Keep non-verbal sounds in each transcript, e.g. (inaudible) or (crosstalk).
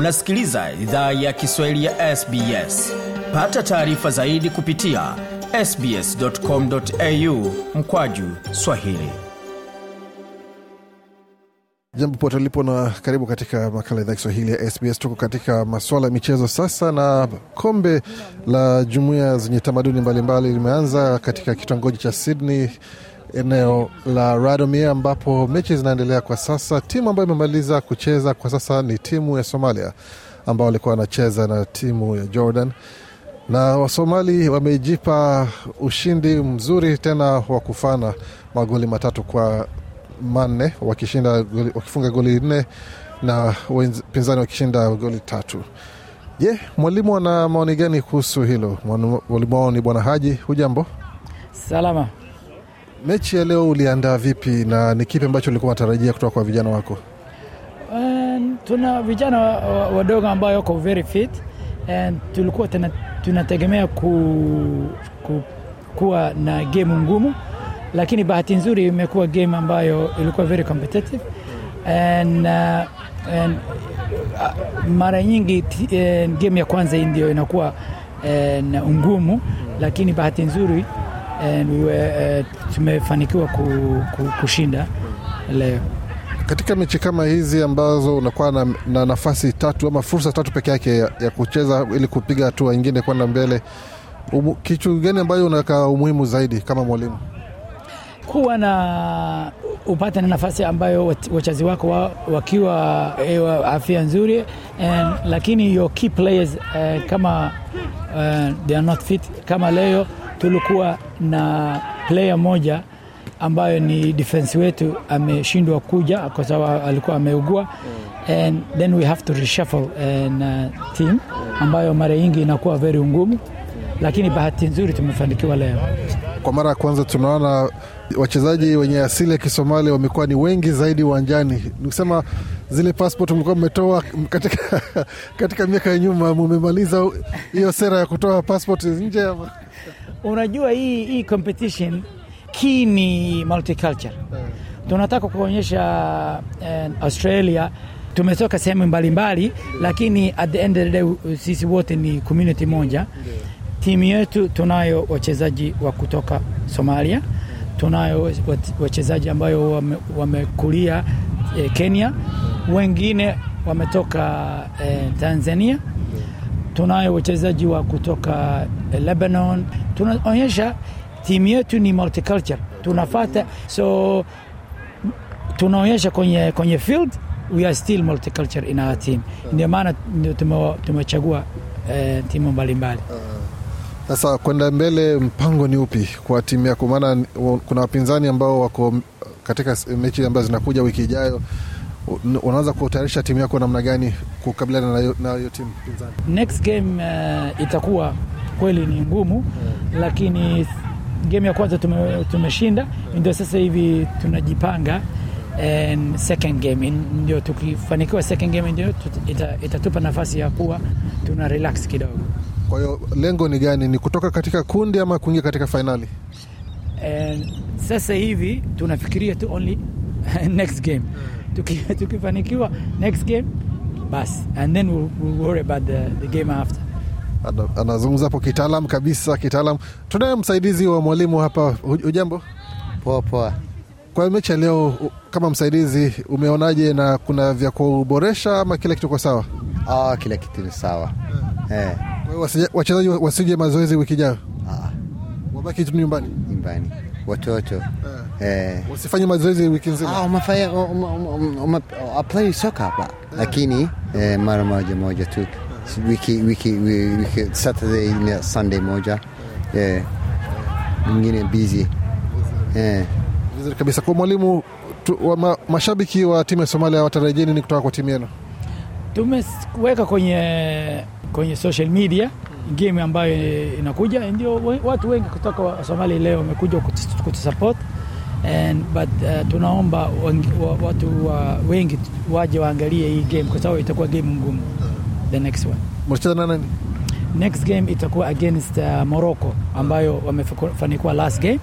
Unasikiliza idhaa ya Kiswahili ya SBS. Pata taarifa zaidi kupitia sbs.com.au mkwaju swahili. Jambo pote ulipo na karibu katika makala idhaa Kiswahili ya SBS. Tuko katika masuala ya michezo sasa, na kombe la jumuiya zenye tamaduni mbalimbali limeanza katika kitongoji cha Sydney, eneo la Radomir, ambapo mechi zinaendelea kwa sasa. Timu ambayo imemaliza kucheza kwa sasa ni timu ya Somalia ambao walikuwa wanacheza na timu ya Jordan na Wasomali wamejipa ushindi mzuri tena wa kufana magoli matatu kwa manne wakishinda goli, wakifunga goli nne na wapinzani wakishinda goli tatu. Je, yeah, mwalimu ana maoni gani kuhusu hilo? Mwalimu wao ni Bwana Haji. Hujambo? Salama. Mechi ya leo uliandaa vipi na ni kipi ambacho ulikuwa unatarajia kutoka kwa vijana wako? Um, tuna vijana wadogo wa ambao wako very fit and tulikuwa tunategemea ku, ku, kuwa na game ngumu lakini bahati nzuri imekuwa game ambayo ilikuwa very competitive and, uh, and uh, mara nyingi uh, game ya kwanza ndio inakuwa uh, ngumu, lakini bahati nzuri uh, uh, tumefanikiwa ku, ku, kushinda leo. Katika mechi kama hizi ambazo unakuwa na, na nafasi tatu ama fursa tatu peke yake ya, ya kucheza ili kupiga hatua ingine kwenda mbele, umu, kitu gani ambayo unaweka umuhimu zaidi kama mwalimu? kuwa na upate na nafasi ambayo wachazi wako wa, wakiwa e, afya nzuri and, lakini your key players uh, kama uh, they are not fit. Kama leo tulikuwa na player moja ambayo ni defense wetu ameshindwa kuja kwa sababu alikuwa ameugua and then we have to reshuffle and, uh, team ambayo mara nyingi inakuwa very ngumu, lakini bahati nzuri tumefanikiwa leo. Kwa mara ya kwanza tunaona wachezaji wenye asili ya Kisomali wamekuwa ni wengi zaidi uwanjani. Nikusema zile passport mlikuwa mmetoa katika, (laughs) katika miaka ya nyuma, mumemaliza hiyo sera ya kutoa passport nje ama? Unajua hii, hii competition key ni multicultural. Tunataka kuonyesha uh, Australia tumetoka sehemu mbalimbali. Lakini at the end of the day sisi wote ni community moja. Timu yetu tunayo wachezaji wa kutoka Somalia tunayo wachezaji ambayo wamekulia wame eh, Kenya, wengine wametoka eh, Tanzania. Tunayo wachezaji wa kutoka eh, Lebanon. Tunaonyesha timu yetu ni multicultural, tunafata so tunaonyesha kwenye, kwenye field we are still multicultural in our team. Ndio maana tumechagua eh, timu mbalimbali mbali. Sasa kwenda mbele, mpango ni upi kwa timu yako? Maana kuna wapinzani ambao wako katika mechi ambazo zinakuja wiki ijayo. Unaanza kutayarisha timu yako namna gani kukabiliana na hiyo timu pinzani? Next game uh, itakuwa kweli ni ngumu yeah. Lakini game ya kwanza tume, tumeshinda, ndio sasa hivi tunajipanga and second game ndio tukifanikiwa second game ndio ita, itatupa nafasi ya kuwa tuna relax kidogo. Kwa hiyo lengo ni gani? Ni kutoka katika kundi ama kuingia katika fainali? Sasa hivi tunafikiria tu only (laughs) next game. (laughs) Tukifanikiwa next game basi, and then we'll, we'll worry about the, the game after. Anazungumza hapo kitaalam kabisa, kitaalam. Tunaye msaidizi wa mwalimu hapa. Ujambo? Poa poa. Kwa mechi ya leo, kama msaidizi, umeonaje na kuna vya kuboresha ama kila kitu kwa sawa? Ah, kila kitu ni sawa eh. Wachezaji wasije mazoezi wiki ijayo, wabaki tu nyumbani nyumbani, watoto eh. Wasifanye mazoezi wiki nzima. Ah, umefanya play soka hapa. Lakini eh, mara moja moja tu. Wiki, wiki, wiki Saturday na Sunday moja. Eh, mwingine busy. Eh. Vizuri kabisa. Kwa mwalimu wa ma, mashabiki wa timu ya Somalia watarajia nini kutoka kwa timu yenu? Tumeweka kwenye kwenye social media game ambayo inakuja, ndio watu wengi kutoka Somalia leo wamekuja kutusupport and but uh, tunaomba watu uh, wengi waje waangalie hii game kwa sababu itakuwa game ngumu. The next one mnacheza na nani? Next game itakuwa against uh, Morocco ambayo wamefanikiwa last game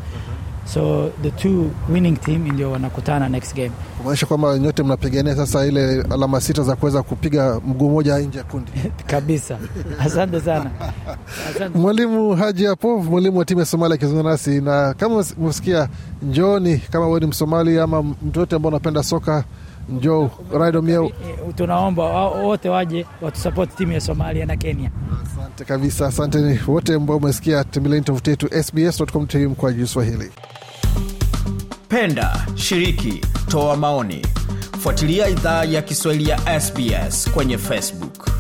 so the two winning team ndio wanakutana next game kumaanisha kwamba nyote mnapigania sasa ile alama sita za kuweza kupiga mguu moja nje ya kundi. (laughs) kabisa. Asante sana, asante. Mwalimu Haji hapo, mwalimu wa timu ya Somalia akizungumza nasi, na kama umesikia, njooni kama wewe ni Msomali ama mtu yote ambao unapenda soka, njoo Raido Mieu. Eh, Tunaomba wote waje watusapoti timu ya Somalia na Kenya. Asante kabisa, asante wote ambao umesikia. Tembeleni tovuti yetu sbs.com.au kwa Kiswahili. Penda, shiriki, toa maoni. Fuatilia idhaa ya Kiswahili ya SBS kwenye Facebook.